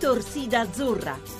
Torsida Azzurra.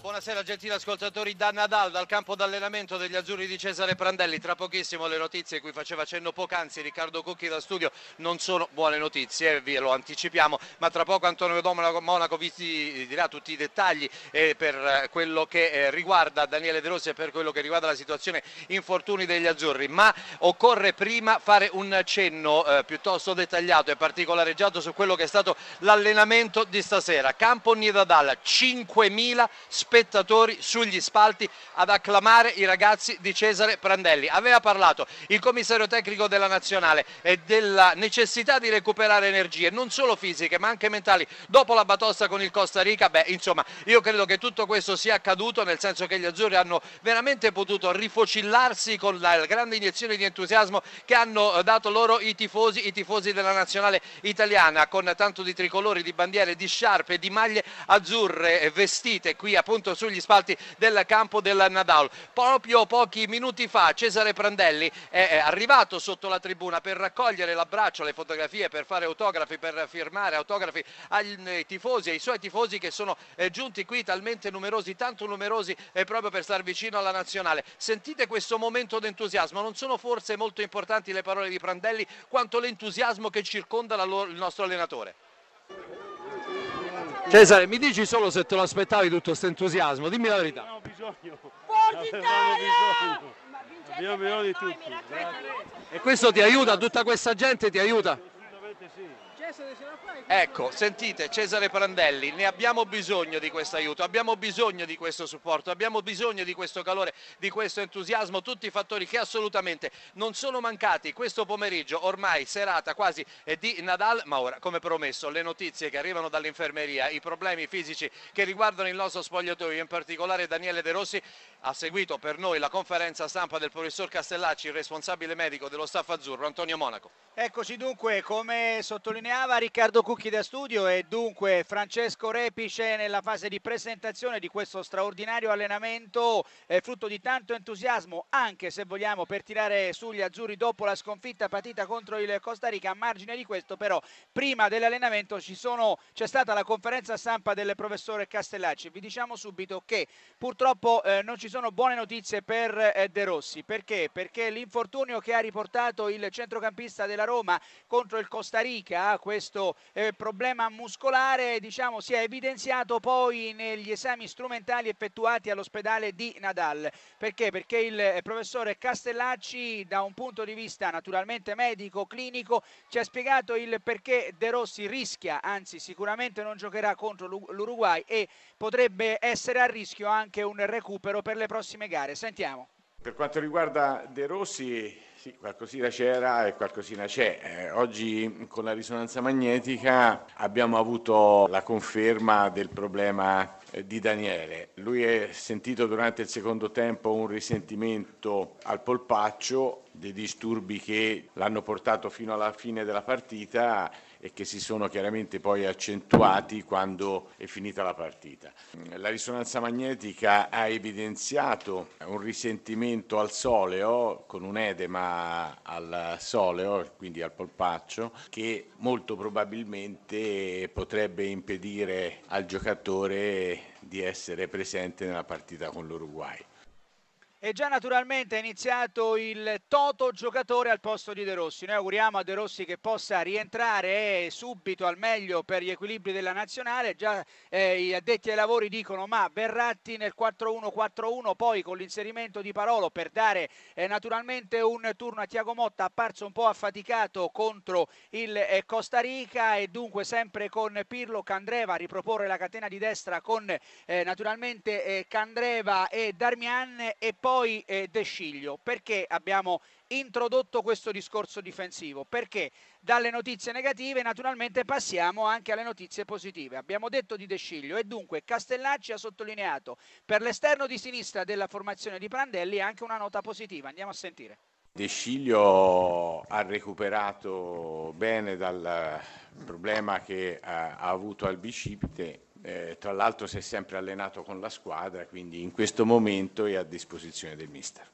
Buonasera, gentili ascoltatori da Nadal, dal campo d'allenamento degli azzurri di Cesare Prandelli. Tra pochissimo le notizie cui faceva cenno poc'anzi Riccardo Cucchi da studio non sono buone notizie, vi lo anticipiamo, ma tra poco Antonio Monaco vi dirà tutti i dettagli eh, per quello che eh, riguarda Daniele De Rossi e per quello che riguarda la situazione infortuni degli azzurri. Ma occorre prima fare un cenno eh, piuttosto dettagliato e particolareggiato su quello che è stato l'allenamento di stasera. Campo Nidadal, 5.000 20.000 spettatori sugli spalti ad acclamare i ragazzi di Cesare Prandelli. Aveva parlato il commissario tecnico della nazionale e della necessità di recuperare energie non solo fisiche ma anche mentali dopo la batosta con il Costa Rica. Beh, insomma, io credo che tutto questo sia accaduto nel senso che gli azzurri hanno veramente potuto rifocillarsi con la grande iniezione di entusiasmo che hanno dato loro i tifosi, i tifosi della nazionale italiana con tanto di tricolori, di bandiere, di sciarpe, di maglie azzurre vestite partite qui appunto sugli spalti del campo del Nadal. Proprio pochi minuti fa Cesare Prandelli è arrivato sotto la tribuna per raccogliere l'abbraccio, le fotografie, per fare autografi, per firmare autografi ai tifosi, ai suoi tifosi che sono eh, giunti qui talmente numerosi, tanto numerosi eh, proprio per star vicino alla nazionale. Sentite questo momento d'entusiasmo, non sono forse molto importanti le parole di Prandelli quanto l'entusiasmo che circonda il nostro allenatore. Cesare, mi dici solo se te lo aspettavi tutto questo entusiasmo, dimmi la verità. Abbiamo bisogno. Forza Italia! bisogno. Abbiamo bisogno di tutti. E questo ti aiuta, tutta questa gente ti aiuta? Ecco, sentite Cesare Prandelli, ne abbiamo bisogno di questo aiuto, abbiamo bisogno di questo supporto, abbiamo bisogno di questo calore, di questo entusiasmo, tutti i fattori che assolutamente non sono mancati questo pomeriggio, ormai serata quasi di Nadal, ma ora come promesso le notizie che arrivano dall'infermeria, i problemi fisici che riguardano il nostro spogliatoio, in particolare Daniele De Rossi, ha seguito per noi la conferenza stampa del professor Castellacci, il responsabile medico dello staff azzurro, Antonio Monaco. Eccoci dunque, come sottolineava Riccardo Cucchi da studio e dunque Francesco Repice nella fase di presentazione di questo straordinario allenamento, eh, frutto di tanto entusiasmo, anche se vogliamo per tirare sugli azzurri dopo la sconfitta patita contro il Costa Rica. A margine di questo però, prima dell'allenamento c'è stata la conferenza stampa del professore Castellacci. Vi diciamo subito che purtroppo eh, non ci sono buone notizie per eh, De Rossi. Perché? Perché l'infortunio che ha riportato il centrocampista della Roma contro il Costa Rica, questo eh, problema muscolare diciamo, si è evidenziato poi negli esami strumentali effettuati all'ospedale di Nadal. Perché? Perché il eh, professore Castellacci da un punto di vista naturalmente medico, clinico, ci ha spiegato il perché De Rossi rischia, anzi sicuramente non giocherà contro l'Uruguay e potrebbe essere a rischio anche un recupero per le prossime gare. Sentiamo. Per quanto riguarda De Rossi, sì, qualcosina c'era e qualcosina c'è. Eh, oggi con la risonanza magnetica abbiamo avuto la conferma del problema eh, di Daniele. Lui è sentito durante il secondo tempo un risentimento al polpaccio, dei disturbi che l'hanno portato fino alla fine della partita e che si sono chiaramente poi accentuati quando è finita la partita. La risonanza magnetica ha evidenziato un risentimento al soleo con un edema al soleo, quindi al polpaccio, che molto probabilmente potrebbe impedire al giocatore di essere presente nella partita con l'Uruguay. E già naturalmente è iniziato il Toto giocatore al posto di De Rossi. Noi auguriamo a De Rossi che possa rientrare subito al meglio per gli equilibri della nazionale. Già eh, gli addetti ai lavori dicono ma Verratti nel 4-1-4-1 poi con l'inserimento di Parolo per dare eh, naturalmente un turno a Tiago Motta apparso un po' affaticato contro il eh, Costa Rica e dunque sempre con Pirlo Candreva a riproporre la catena di destra con eh, naturalmente eh, Candreva e Darmian e poi poi eh, De Sciglio. Perché abbiamo introdotto questo discorso difensivo? Perché dalle notizie negative naturalmente passiamo anche alle notizie positive. Abbiamo detto di De Sciglio e dunque Castellacci ha sottolineato per l'esterno di sinistra della formazione di Prandelli anche una nota positiva. Andiamo a sentire. De Sciglio ha recuperato bene dal problema che ha avuto al bicipite eh, tra l'altro si è sempre allenato con la squadra, quindi in questo momento è a disposizione del mister.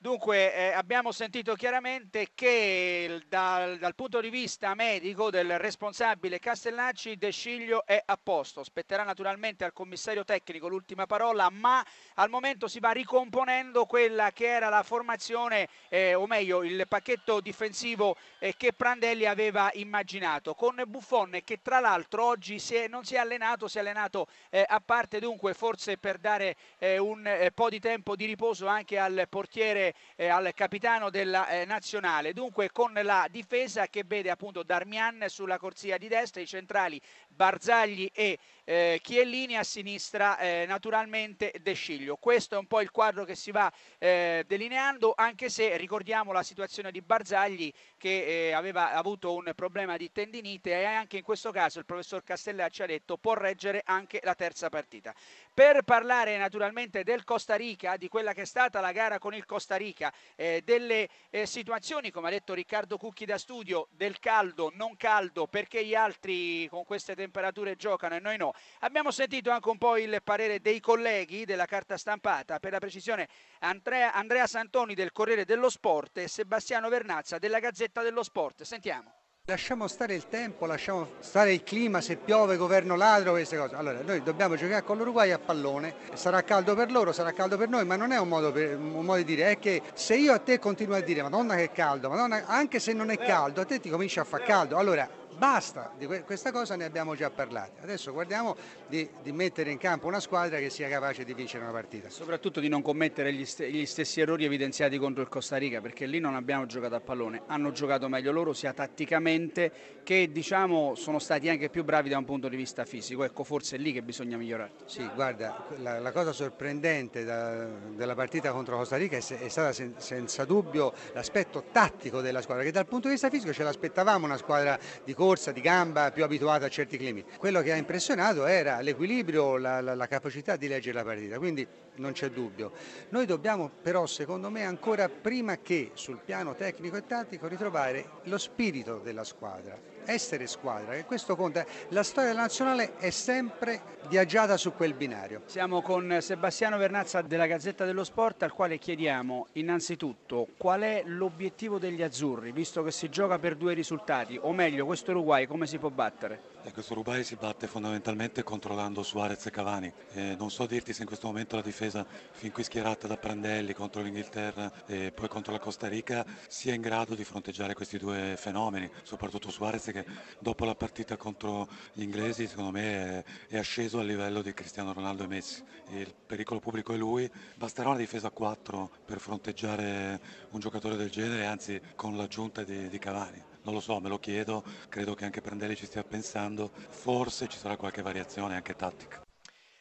Dunque eh, abbiamo sentito chiaramente che dal, dal, punto di vista medico del responsabile Castellacci De Sciglio è a posto, spetterà naturalmente al commissario tecnico l'ultima parola, ma al momento si va ricomponendo quella che era la formazione eh, o meglio il pacchetto difensivo eh, che Prandelli aveva immaginato con Buffon che tra l'altro oggi si è, non si è allenato, si è allenato eh, a parte dunque forse per dare eh, un eh, po' di tempo di riposo anche al portiere eh, al capitano della eh, nazionale. Dunque con la difesa che vede appunto Darmian sulla corsia di destra, i centrali Barzagli e eh, Chiellini a sinistra eh, naturalmente De Sciglio. Questo è un po' il quadro che si va eh, delineando anche se ricordiamo la situazione di Barzagli che eh, aveva avuto un problema di tendinite e anche in questo caso il professor Castellacci ha detto può reggere anche la terza partita. Per parlare naturalmente del Costa Rica, di quella che è stata la gara con il Costa Rica, eh, delle eh, situazioni come ha detto Riccardo Cucchi da studio, del caldo, non caldo, perché gli altri con queste temperature giocano e noi no, Abbiamo sentito anche un po' il parere dei colleghi della carta stampata, per la precisione Andrea, Andrea Santoni del Corriere dello Sport e Sebastiano Vernazza della Gazzetta dello Sport. Sentiamo. Lasciamo stare il tempo, lasciamo stare il clima, se piove, governo ladro, queste cose. Allora, noi dobbiamo giocare con l'Uruguay a pallone, sarà caldo per loro, sarà caldo per noi, ma non è un modo, per, un modo di dire, è che se io a te continuo a dire, madonna che caldo, madonna, anche se non è caldo, a te ti comincia a far caldo. Allora, Basta, di questa cosa ne abbiamo già parlato. Adesso guardiamo di, di, mettere in campo una squadra che sia capace di vincere una partita. Soprattutto di non commettere gli, st gli, stessi errori evidenziati contro il Costa Rica, perché lì non abbiamo giocato a pallone, hanno giocato meglio loro sia tatticamente che diciamo sono stati anche più bravi da un punto di vista fisico. Ecco, forse è lì che bisogna migliorare. Sì, guarda, la, la cosa sorprendente da, della partita contro Costa Rica è, è stata sen senza dubbio l'aspetto tattico della squadra, che dal punto di vista fisico ce l'aspettavamo una squadra di corsa corsa, di gamba più abituata a certi climi. Quello che ha impressionato era l'equilibrio, la, la, la capacità di leggere la partita, quindi non c'è dubbio. Noi dobbiamo però secondo me ancora prima che sul piano tecnico e tattico ritrovare lo spirito della squadra, essere squadra, che questo conta. La storia nazionale è sempre viaggiata su quel binario. Siamo con Sebastiano Vernazza della Gazzetta dello Sport al quale chiediamo innanzitutto qual è l'obiettivo degli azzurri, visto che si gioca per due risultati, o meglio questo Uruguay come si può battere? Questo Uruguay si batte fondamentalmente controllando Suarez e Cavani. E non so dirti se in questo momento la difesa fin qui schierata da Prandelli contro l'Inghilterra e poi contro la Costa Rica sia in grado di fronteggiare questi due fenomeni, soprattutto Suarez che dopo la partita contro gli inglesi secondo me è, è asceso al livello di Cristiano Ronaldo e Messi. Il pericolo pubblico è lui, basterà una difesa a 4 per fronteggiare un giocatore del genere, anzi con l'aggiunta di, di Cavani non lo so, me lo chiedo, credo che anche Prandelli ci stia pensando, forse ci sarà qualche variazione anche tattica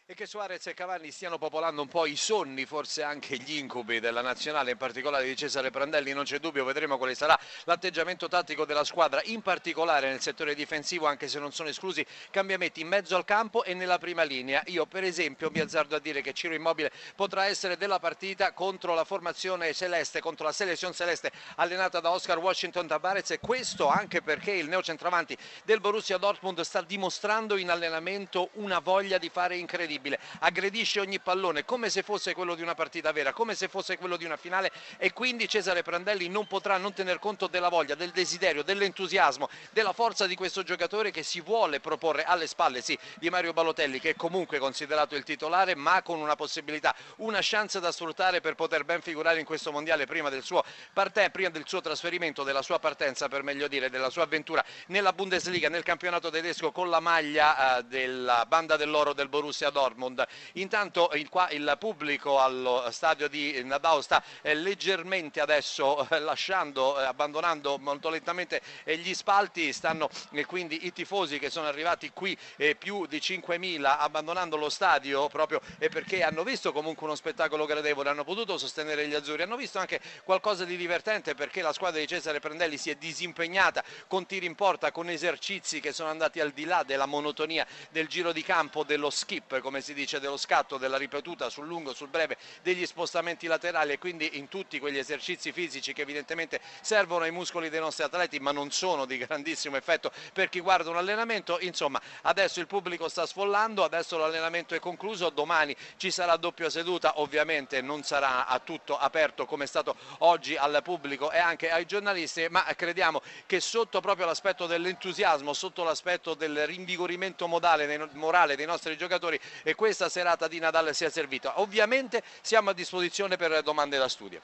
e che Suarez e Cavani stiano popolando un po' i sonni, forse anche gli incubi della nazionale, in particolare di Cesare Prandelli, non c'è dubbio, vedremo quale sarà l'atteggiamento tattico della squadra, in particolare nel settore difensivo, anche se non sono esclusi cambiamenti in mezzo al campo e nella prima linea. Io per esempio mi azzardo a dire che Ciro Immobile potrà essere della partita contro la formazione celeste, contro la selezione celeste allenata da Oscar Washington Tabarez e questo anche perché il neocentravanti del Borussia Dortmund sta dimostrando in allenamento una voglia di fare incredibile incredibile, aggredisce ogni pallone come se fosse quello di una partita vera, come se fosse quello di una finale e quindi Cesare Prandelli non potrà non tener conto della voglia, del desiderio, dell'entusiasmo, della forza di questo giocatore che si vuole proporre alle spalle sì, di Mario Balotelli che è comunque considerato il titolare ma con una possibilità, una chance da sfruttare per poter ben figurare in questo mondiale prima del suo, parten- prima del suo trasferimento, della sua partenza per meglio dire, della sua avventura nella Bundesliga, nel campionato tedesco con la maglia eh, della banda dell'oro del Borussia Dortmund Dortmund. Intanto il, qua, il pubblico allo stadio di Nadao sta eh, leggermente adesso eh, lasciando, eh, abbandonando molto lentamente gli spalti, stanno quindi i tifosi che sono arrivati qui più di 5.000 abbandonando lo stadio proprio perché hanno visto comunque uno spettacolo gradevole, hanno potuto sostenere gli azzurri, hanno visto anche qualcosa di divertente perché la squadra di Cesare Prendelli si è disimpegnata con tiri in porta, con esercizi che sono andati al di là della monotonia del giro di campo, dello skip come come si dice, dello scatto, della ripetuta sul lungo, sul breve, degli spostamenti laterali e quindi in tutti quegli esercizi fisici che evidentemente servono ai muscoli dei nostri atleti ma non sono di grandissimo effetto per chi guarda un allenamento. Insomma, adesso il pubblico sta sfollando, adesso l'allenamento è concluso, domani ci sarà doppia seduta, ovviamente non sarà a tutto aperto come è stato oggi al pubblico e anche ai giornalisti, ma crediamo che sotto proprio l'aspetto dell'entusiasmo, sotto l'aspetto del rinvigorimento morale dei nostri giocatori e questa serata di Nadal sia servita. Ovviamente siamo a disposizione per domande da studio.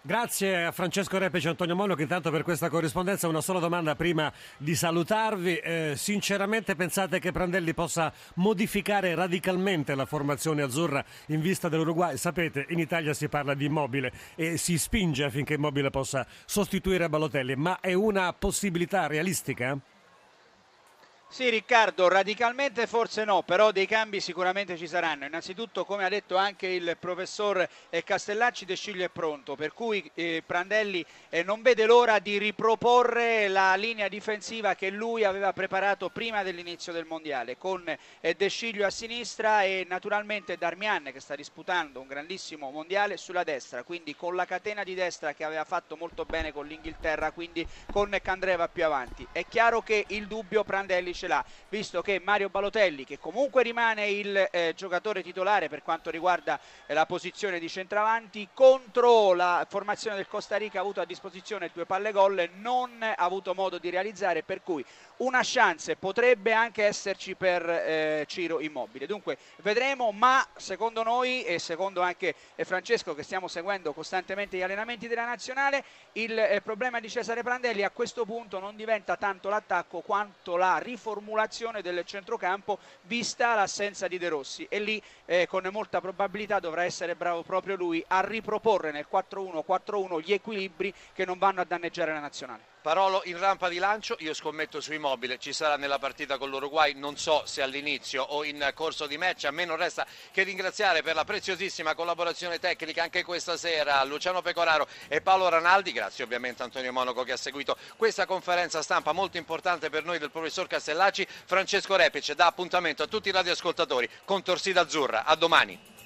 Grazie a Francesco Repici e Antonio Monaco intanto per questa corrispondenza. Una sola domanda prima di salutarvi. Eh, sinceramente pensate che Prandelli possa modificare radicalmente la formazione azzurra in vista dell'Uruguay? Sapete, in Italia si parla di Immobile e si spinge affinché Immobile possa sostituire Balotelli, ma è una possibilità realistica? Sì Riccardo, radicalmente forse no, però dei cambi sicuramente ci saranno. Innanzitutto, come ha detto anche il professor eh, Castellacci, De Sciglio è pronto, per cui eh, Prandelli eh, non vede l'ora di riproporre la linea difensiva che lui aveva preparato prima dell'inizio del Mondiale, con eh, De Sciglio a sinistra e naturalmente Darmian che sta disputando un grandissimo Mondiale sulla destra, quindi con la catena di destra che aveva fatto molto bene con l'Inghilterra, quindi con Candreva più avanti. È chiaro che il dubbio Prandelli ce l'ha, visto che Mario Balotelli, che comunque rimane il eh, giocatore titolare per quanto riguarda eh, la posizione di centravanti, contro la formazione del Costa Rica ha avuto a disposizione due palle gol, non ha avuto modo di realizzare, per cui una chance potrebbe anche esserci per eh, Ciro Immobile. Dunque vedremo, ma secondo noi e secondo anche eh, Francesco che stiamo seguendo costantemente gli allenamenti della nazionale, il eh, problema di Cesare Prandelli a questo punto non diventa tanto l'attacco quanto la riformulazione riformulazione del centrocampo vista l'assenza di De Rossi e lì eh, con molta probabilità dovrà essere bravo proprio lui a riproporre nel 4-1-4-1 gli equilibri che non vanno a danneggiare la nazionale. Parolo in rampa di lancio, io scommetto su Immobile, ci sarà nella partita con l'Uruguay, non so se all'inizio o in corso di match, a me non resta che ringraziare per la preziosissima collaborazione tecnica anche questa sera Luciano Pecoraro e Paolo Ranaldi, grazie ovviamente a Antonio Monaco che ha seguito questa conferenza stampa molto importante per noi del professor Castellacci, Francesco Repice dà appuntamento a tutti i radioascoltatori con Torsida Azzurra, a domani.